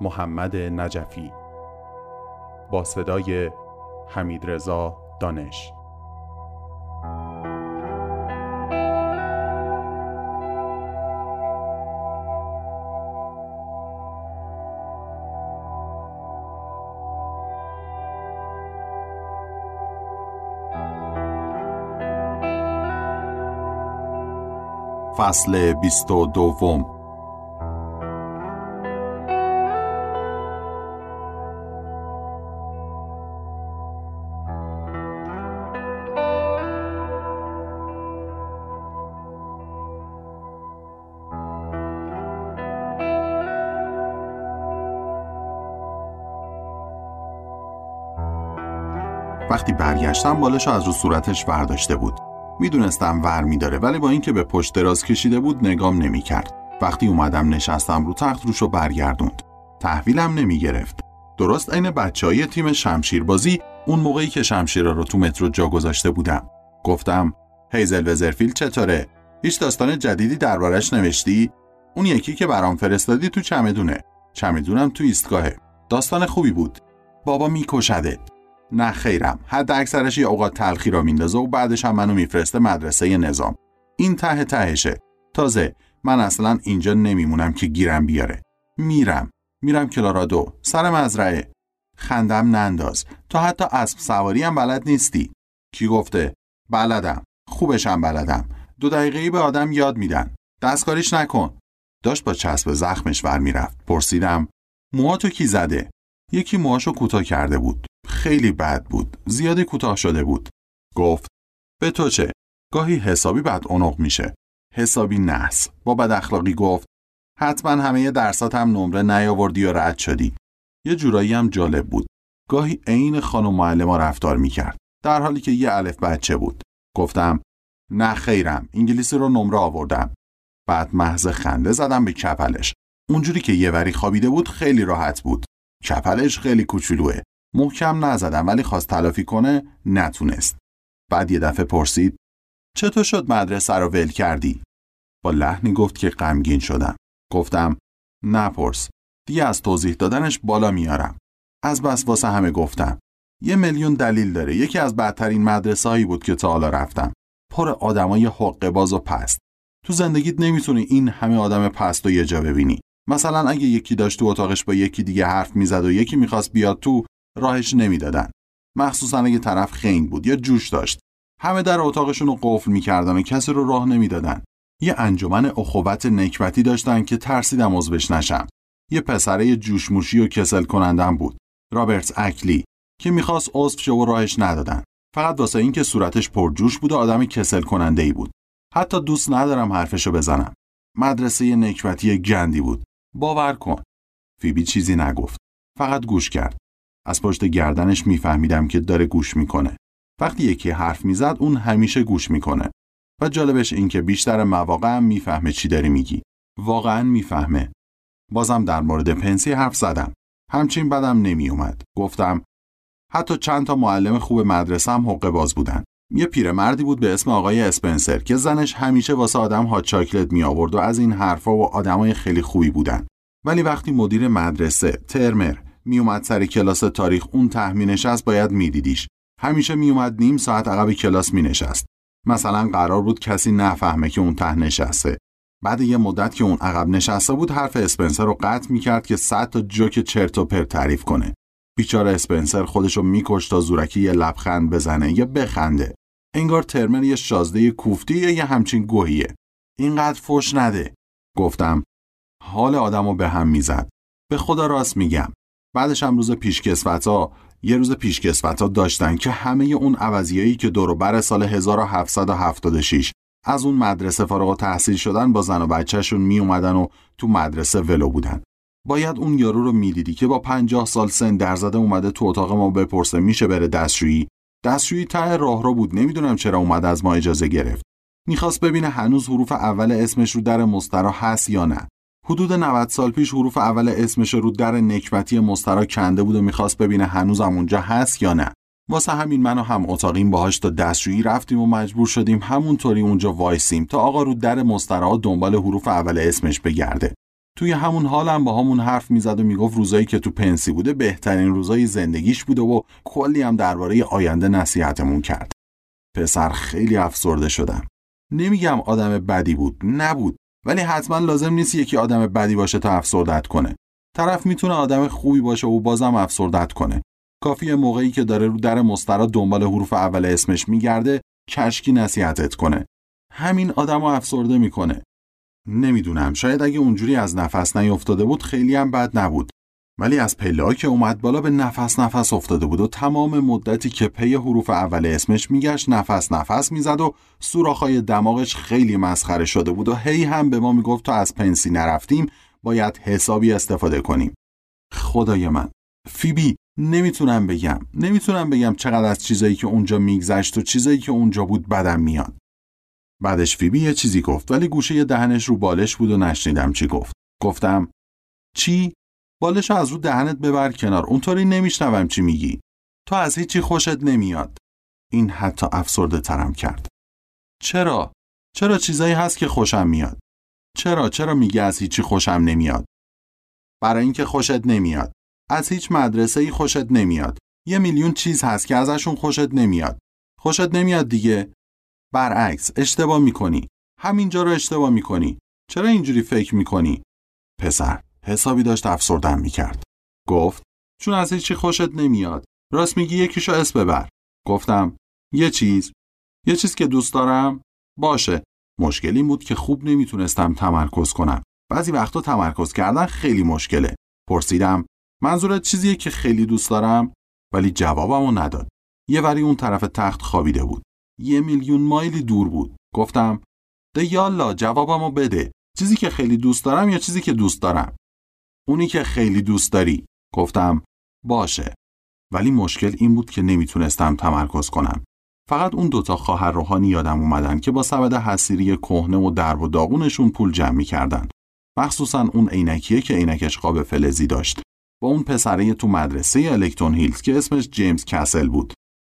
محمد نجفی. با صدای حمید رضا دانش. فصل بیست و دوم. وقتی برگشتم بالش از رو صورتش ورداشته بود. می‌دونستم ور میداره ولی با اینکه به پشت دراز کشیده بود نگام نمی‌کرد. وقتی اومدم نشستم رو تخت روشو برگردوند. تحویلم نمی‌گرفت. درست عین های تیم شمشیربازی اون موقعی که شمشیرا رو تو مترو جا گذاشته بودم. گفتم هیزل وزرفیل چطوره؟ هیچ داستان جدیدی دربارش نوشتی؟ اون یکی که برام فرستادی تو چمدونه. چمدونم تو ایستگاهه. داستان خوبی بود. بابا میکشدت. نه خیرم. حد اکثرش یه اوقات تلخی را میندازه و بعدش هم منو میفرسته مدرسه نظام. این ته تهشه. تازه من اصلا اینجا نمیمونم که گیرم بیاره. میرم. میرم کلارادو. سر مزرعه خندم ننداز. تا حتی اسب سواری هم بلد نیستی. کی گفته؟ بلدم. خوبشم بلدم. دو دقیقه به آدم یاد میدن. دستکاریش نکن. داشت با چسب زخمش ور می‌رفت. پرسیدم موهاتو کی زده؟ یکی موهاشو کوتاه کرده بود. خیلی بد بود. زیادی کوتاه شده بود. گفت به تو چه؟ گاهی حسابی بد اونق میشه. حسابی نحس با بد اخلاقی گفت حتما همه درسات هم نمره نیاوردی و رد شدی. یه جورایی هم جالب بود. گاهی عین خانم معلما رفتار می‌کرد. در حالی که یه الف بچه بود. گفتم نه خیرم انگلیسی رو نمره آوردم. بعد محض خنده زدم به کپلش. اونجوری که یه وری خوابیده بود خیلی راحت بود. کپلش خیلی کوچولوه. محکم نزدم ولی خواست تلافی کنه نتونست. بعد یه دفعه پرسید چطور شد مدرسه رو ول کردی؟ با لحنی گفت که غمگین شدم. گفتم نپرس دیگه از توضیح دادنش بالا میارم. از بس واسه همه گفتم یه میلیون دلیل داره. یکی از بدترین مدرسه هایی بود که تا حالا رفتم. پر آدمای حق باز و پست. تو زندگیت نمی‌تونی این همه آدم پست و یه جا ببینی. مثلا اگه یکی داشت تو اتاقش با یکی دیگه حرف می‌زد و یکی می‌خواست بیاد تو راهش نمی‌دادن. مخصوصا اگه طرف خنگ بود یا جوش داشت. همه در اتاقشون رو قفل می‌کردن و کسی رو راه نمی‌دادن. یه انجمن اخوت نکبتی داشتن که ترسیدم عضوش نشم. یه پسره جوشموشی و کسل کنندم بود. رابرت اکلی که می‌خواست عضو شه و راهش ندادن. فقط واسه اینکه صورتش پرجوش بود و آدم کسل کننده ای بود. حتی دوست ندارم حرفشو بزنم. مدرسه نکبتی گندی بود. باور کن. فیبی چیزی نگفت. فقط گوش کرد. از پشت گردنش میفهمیدم که داره گوش می‌کنه. وقتی یکی حرف می‌زد اون همیشه گوش می‌کنه. و جالبش این که بیشتر مواقع هم می‌فهمه چی داری میگی. واقعا می‌فهمه. بازم در مورد پنسی حرف زدم. همچین بدم نمیومد. گفتم حتی چند تا معلم خوب مدرسه هم حقه باز بودن. یه پیرمردی بود به اسم آقای اسپنسر که زنش همیشه واسه آدم ها چاکلت می آورد و از این حرفا و آدمای خیلی خوبی بودن. ولی وقتی مدیر مدرسه ترمر میومد سر کلاس تاریخ اون ته نشست باید میدیدیش. همیشه میومد نیم ساعت عقب کلاس مینشست. مثلا قرار بود کسی نفهمه که اون ته نشسته. بعد یه مدت که اون عقب نشسته بود حرف اسپنسر رو قطع می‌کرد که صد تا جوک چرت و پرت تعریف کنه. بیچاره اسپنسر خودشو میکش تا زورکی یه لبخند بزنه یا بخنده. انگار ترمر یه شازده کوفتی یا یه همچین گوهیه. اینقدر فش نده. گفتم حال آدمو به هم می‌زد. به خدا راست میگم. بعدش هم روز پیشکسوتا یه روز پیشکسوتا داشتن که همه اون عوضیایی که دور بر سال 1776 از اون مدرسه فارغ و تحصیل شدن با زن و بچهشون می اومدن و تو مدرسه ولو بودن. باید اون یارو رو می‌دیدی که با پنجاه سال سن در زده اومده تو اتاق ما بپرسه میشه بره دستشویی؟ دستشویی ته راه رو بود نمی‌دونم چرا اومد از ما اجازه گرفت. می‌خواست ببینه هنوز حروف اول اسمش رو در مسترا هست یا نه. حدود 90 سال پیش حروف اول اسمش رو در نکبتی مسترا کنده بود و می‌خواست ببینه هنوزم اونجا هست یا نه واسه همین من و هم اتاقیم باهاش تا دستشویی رفتیم و مجبور شدیم همونطوری اونجا وایسیم تا آقا رو در مسترا دنبال حروف اول اسمش بگرده توی همون حالم با همون حرف می‌زد و می‌گفت روزایی که تو پنسی بوده بهترین روزای زندگیش بوده و کلی هم درباره آینده نصیحتمون کرد. پسر خیلی افسرده شدم. نمیگم آدم بدی بود، نبود، ولی حتما لازم نیست یکی آدم بدی باشه تا افسردت کنه. طرف می‌تونه آدم خوبی باشه و بازم افسردت کنه. کافی موقعی که داره رو در مسترا دنبال حروف اول اسمش میگرده کشکی نصیحتت کنه. همین آدم افسرده می‌کنه. نمی‌دونم شاید اگه اونجوری از نفس نیفتاده بود خیلی هم بد نبود ولی از پله که اومد بالا به نفس نفس افتاده بود و تمام مدتی که پی حروف اول اسمش میگشت نفس نفس می‌زد و سوراخای دماغش خیلی مسخره شده بود و هی هم به ما می‌گفت تا از پنسی نرفتیم باید حسابی استفاده کنیم خدای من فیبی نمی‌تونم بگم نمی‌تونم بگم چقدر از چیزایی که اونجا میگذشت و چیزایی که اونجا بود بدم میاد بعدش فیبی یه چیزی گفت ولی گوشه دهنش رو بالش بود و نشنیدم چی گفت. گفتم چی؟ بالش از رو دهنت ببر کنار اونطوری نمیشنوم چی میگی. تو از هیچی خوشت نمیاد. این حتی افسرده ترم کرد. چرا؟ چرا چیزایی هست که خوشم میاد؟ چرا چرا میگی از هیچی خوشم نمیاد؟ برای اینکه خوشت نمیاد. از هیچ مدرسه ای خوشت نمیاد. یه میلیون چیز هست که ازشون خوشت نمیاد. خوشت نمیاد دیگه برعکس اشتباه می‌کنی همینجا رو اشتباه می‌کنی چرا اینجوری فکر می‌کنی پسر حسابی داشت افسردن می‌کرد. گفت چون از هیچی خوشت نمیاد. راست میگی یکیشو اس ببر. گفتم یه چیز. یه چیز که دوست دارم باشه. مشکلی بود که خوب نمی‌تونستم تمرکز کنم. بعضی وقتا تمرکز کردن خیلی مشکله. پرسیدم منظورت چیزیه که خیلی دوست دارم؟ ولی جوابمو نداد. یه وری اون طرف تخت خوابیده بود. یه میلیون مایلی دور بود. گفتم ده یالا جوابمو بده. چیزی که خیلی دوست دارم یا چیزی که دوست دارم؟ اونی که خیلی دوست داری. گفتم باشه. ولی مشکل این بود که نمی‌تونستم تمرکز کنم. فقط اون دوتا خواهر روحانی یادم اومدن که با سبد حصیری کهنه و درب و داغونشون پول جمع می‌کردن. مخصوصا اون عینکیه که عینکش قاب فلزی داشت. با اون پسره تو مدرسه الکتون هیلز که اسمش جیمز کسل بود.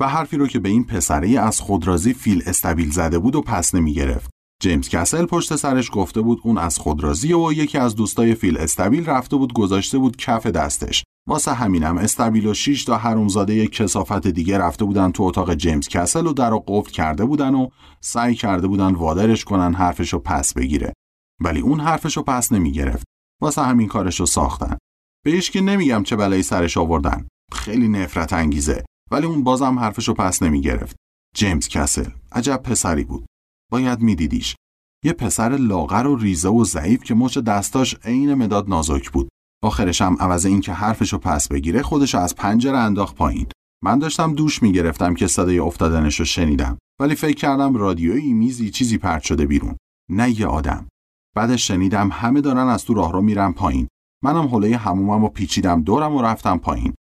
و حرفی رو که به این پسره از خودراضی فیل استبیل زده بود و پس نمی گرفت. جیمز کسل پشت سرش گفته بود اون از خودراضی و یکی از دوستای فیل استبیل رفته بود گذاشته بود کف دستش. واسه همینم استبیل و شیش تا حرومزاده یک کثافت دیگه رفته بودن تو اتاق جیمز کسل و در رو قفل کرده بودن و سعی کرده بودن وادرش کنن حرفشو پس بگیره. ولی اون حرفشو پس نمی گرفت. واسه همین کارشو ساختن. بهش که نمیگم چه بلایی سرش آوردن. خیلی نفرت انگیزه. ولی اون بازم حرفشو پس نمی گرفت. جیمز کسل عجب پسری بود. باید میدیدیش. یه پسر لاغر و ریزه و ضعیف که مچ دستاش عین مداد نازک بود. آخرش هم عوض اینکه حرفشو پس بگیره خودش از پنجره انداخت پایین. من داشتم دوش می‌گرفتم که صدای افتادنش رو شنیدم ولی فکر کردم رادیویی میزی چیزی پرت شده بیرون نه یه آدم بعدش شنیدم همه دارن از تو راه رو میرن پایین منم حوله همومم و پیچیدم دورم و رفتم پایین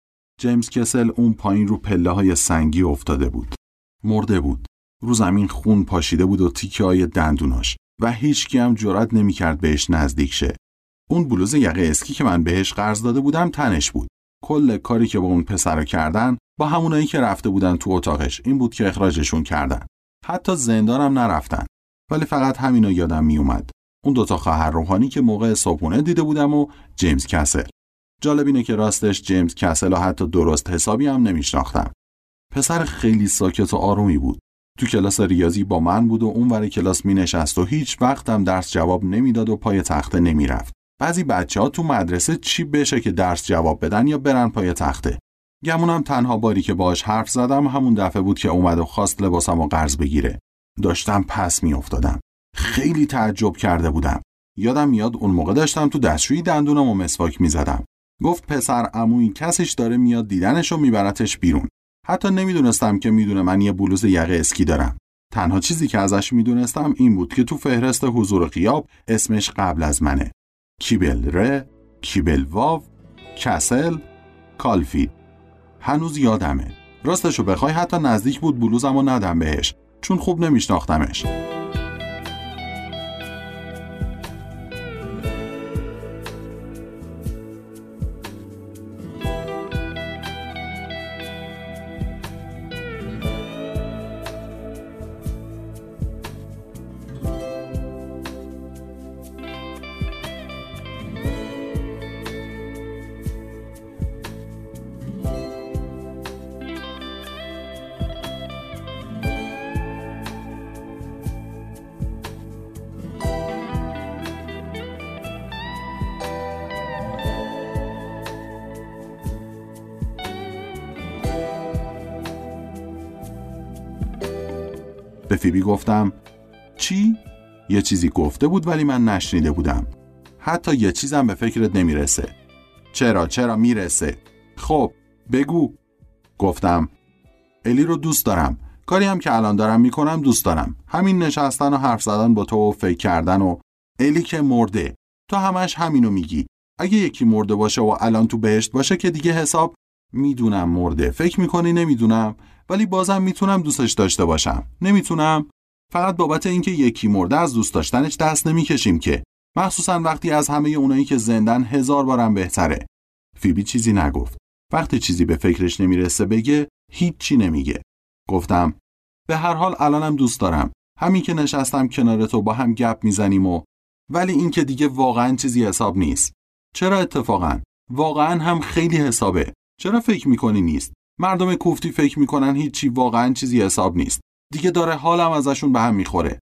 جیمز کسل اون پایین رو پله های سنگی افتاده بود. مرده بود. رو زمین خون پاشیده بود و تیکه های دندوناش و هیچ هم جرأت نمی‌کرد بهش نزدیک شه. اون بلوز یقه اسکی که من بهش قرض داده بودم تنش بود. کل کاری که با اون پسر کردن با همونایی که رفته بودن تو اتاقش این بود که اخراجشون کردن. حتی زندانم نرفتن. ولی فقط همینو یادم میومد. اون دوتا خواهر روحانی که موقع صبحونه دیده بودم و جیمز کسل. جالب اینه که راستش جیمز کسل حتی درست حسابی هم نمیشناختم. پسر خیلی ساکت و آرومی بود. تو کلاس ریاضی با من بود و اونور کلاس می نشست و هیچ وقتم درس جواب نمی‌داد و پای تخته نمی‌رفت. بعضی بچه ها تو مدرسه چی بشه که درس جواب بدن یا برن پای تخته. گمونم تنها باری که باش حرف زدم همون دفعه بود که اومد و خواست لباسم و قرض بگیره. داشتم پس میافتادم. خیلی تعجب کرده بودم. یادم میاد اون موقع داشتم تو دستشویی دندونم و مسواک می‌زدم. گفت پسر عمویی کسیش داره میاد دیدنش و میبرتش بیرون. حتی نمی‌دونستم که می‌دونه من یه بلوز یقه اسکی دارم. تنها چیزی که ازش می‌دونستم این بود که تو فهرست حضور قیاب اسمش قبل از منه. کیبل ر، کیبل واو، کسل، کالفی. هنوز یادمه. راستشو بخوای حتی نزدیک بود بلوزمو ندم بهش چون خوب نمیشناختمش. فیبی گفتم چی؟ یه چیزی گفته بود ولی من نشنیده بودم. حتی یه چیزم به فکرت نمی‌رسه. چرا چرا می‌رسه؟ خب بگو. گفتم الی رو دوست دارم. کاری هم که الان دارم می‌کنم دوست دارم. همین نشستن و حرف زدن با تو و فکر کردن و الی که مرده. تو همش همینو میگی. اگه یکی مرده باشه و الان تو بهشت باشه که دیگه حساب می‌دونم مرده. فکر می‌کنی؟ نمی‌دونم. ولی بازم می‌تونم دوستش داشته باشم. نمی‌تونم. فقط بابت اینکه یکی مرده از دوست داشتنش دست نمی‌کشیم که. مخصوصا وقتی از همه اونایی که زندن هزار بارم بهتره. فیبی چیزی نگفت. وقتی چیزی به فکرش نمی‌رسه بگه هیچی نمیگه. گفتم به هر حال الانم دوست دارم. همین که نشستم کنار تو با هم گپ می‌زنیم و ولی این که دیگه واقعا چیزی حساب نیست. چرا اتفاقا؟ واقعا هم خیلی حسابه. چرا فکر می‌کنی نیست؟ مردم کوفتی فکر می‌کنن هیچی واقعا چیزی حساب نیست. دیگه داره حالم ازشون به هم می‌خوره.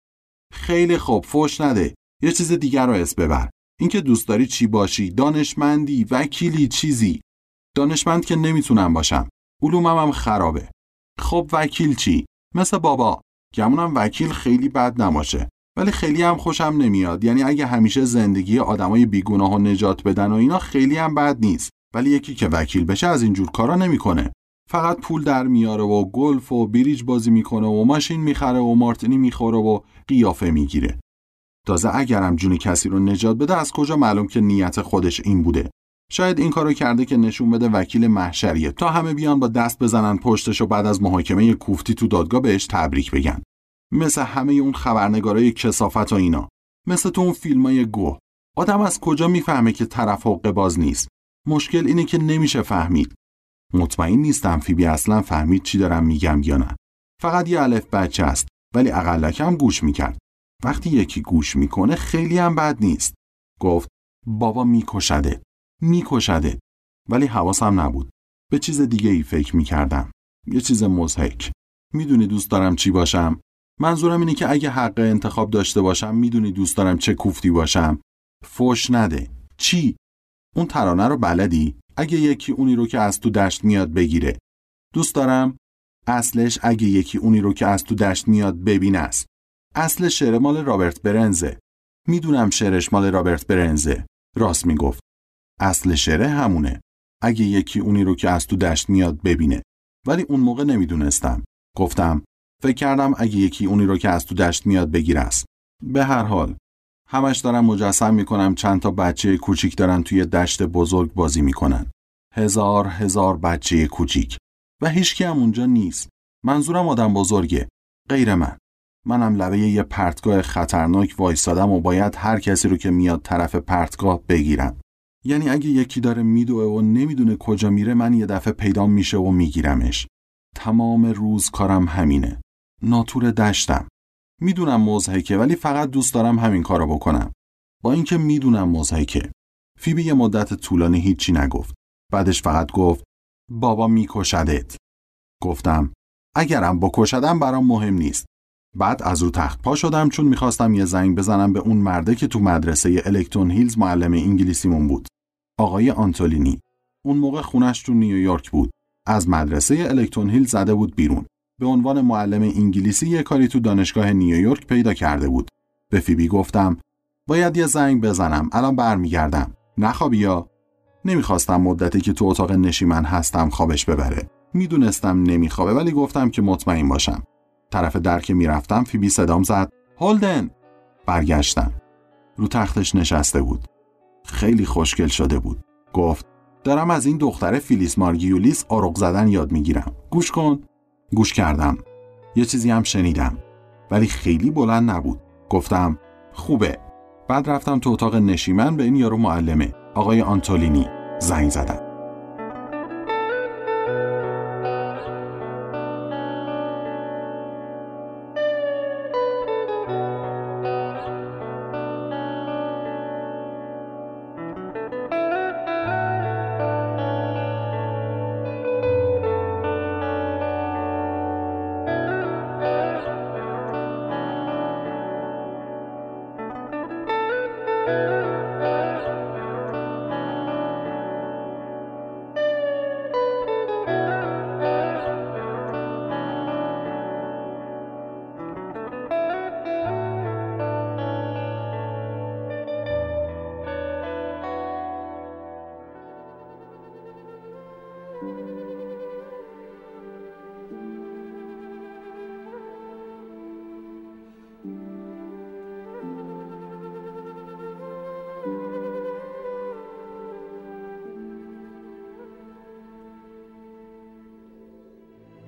خیلی خوب فوش نده. یه چیز دیگر رو اس ببر. اینکه دوست داری چی باشی دانشمندی وکیلی چیزی. دانشمند که نمی‌تونم باشم. علومم هم خرابه. خب وکیل چی؟ مثل بابا. گمونم وکیل خیلی بد نماشه ولی خیلی هم خوشم نمیاد. یعنی اگه همیشه زندگی آدمای بیگناه و نجات بدن و اینا خیلی هم بد نیست. ولی یکی که وکیل بشه از اینجور کارا نمی‌کنه. فقط پول در میاره و گلف و بریج بازی می‌کنه و ماشین می‌خره و مارتینی می‌خوره و قیافه می‌گیره. تازه اگرم جون کسی رو نجات بده از کجا معلوم که نیت خودش این بوده؟ شاید این کارو کرده که نشون بده وکیل محشریه. تا همه بیان با دست بزنن پشتش و بعد از محاکمه کوفتی تو دادگاه بهش تبریک بگن. مثل همه اون خبرنگارای کسافت و اینا. مثل تو اون فیلمای گوه. آدم از کجا می‌فهمه که طرف حقه باز نیست؟ مشکل اینه که نمیشه فهمید. مطمئن نیستم فیبی اصلا فهمید چی دارم میگم یا نه. فقط یه الف بچه است ولی اقلکم گوش می‌کرد. وقتی یکی گوش می‌کنه خیلی هم بد نیست. گفت بابا میکشده میکشده. ولی حواسم نبود. به چیز دیگه ای فکر می‌کردم. یه چیز مزهک می‌دونی دوست دارم چی باشم؟ منظورم اینه که اگه حق انتخاب داشته باشم می‌دونی دوست دارم چه کوفتی باشم. فوش نده. چی؟ اون ترانه رو بلدی؟ اگه یکی اونی رو که از تو دشت میاد بگیره. دوست دارم؟ اصلش اگه یکی اونی رو که از تو دشت میاد ببین است. اصل شعر مال رابرت برنزه. می‌دونم شعرش مال رابرت برنزه. راست می‌گفت. اصل شعر همونه. اگه یکی اونی رو که از تو دشت میاد ببینه. ولی اون موقع نمی‌دونستم. گفتم فکر کردم اگه یکی اونی رو که از تو دشت میاد بگیره است. به هر حال همش دارم مجسم می‌کنم چند تا بچه کوچیک دارن توی دشت بزرگ بازی می‌کنن. هزار هزار بچه کوچیک و هیچکی هم اونجا نیست. منظورم آدم بزرگه. غیر من. منم لبه یه پرتگاه خطرناک وایستادم و باید هر کسی رو که میاد طرف پرتگاه بگیرم. یعنی اگه یکی داره میدوه و نمی‌دونه کجا میره من یه دفعه پیدا میشه و میگیرمش. تمام روز کارم همینه. ناتور دشتم. می‌دونم مزهکه ولی فقط دوست دارم همین کارو بکنم. با اینکه می‌دونم مزهکه. فیبی یه مدت طولانی هیچی نگفت. بعدش فقط گفت بابا میکشدت. گفتم اگرم بکشدم برام مهم نیست. بعد از رو تخت پا شدم چون می‌خواستم یه زنگ بزنم به اون مرده که تو مدرسه الکتون هیلز معلم انگلیسیمون بود. آقای آنتولینی. اون موقع خونش تو نیویورک بود. از مدرسه الکتون هیلز زده بود بیرون. به عنوان معلم انگلیسی یه کاری تو دانشگاه نیویورک پیدا کرده بود. به فیبی گفتم باید یه زنگ بزنم. الان برمیگردم. نخوابی یا نمی‌خواستم مدتی که تو اتاق نشیمن هستم خوابش ببره. می‌دونستم نمیخوابه ولی گفتم که مطمئن باشم. طرف در که می‌رفتم فیبی صدام زد هولدن برگشتم رو تختش نشسته بود خیلی خوشگل شده بود گفت دارم از این دختر فیلیس مارگیولیس آرق زدن یاد می‌گیرم گوش کن گوش کردم. یه چیزی هم شنیدم ولی خیلی بلند نبود. گفتم خوبه. بعد رفتم تو اتاق نشیمن به این یارو معلمه آقای آنتولینی. زنگ زدم. Música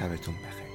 شبتون بخیر.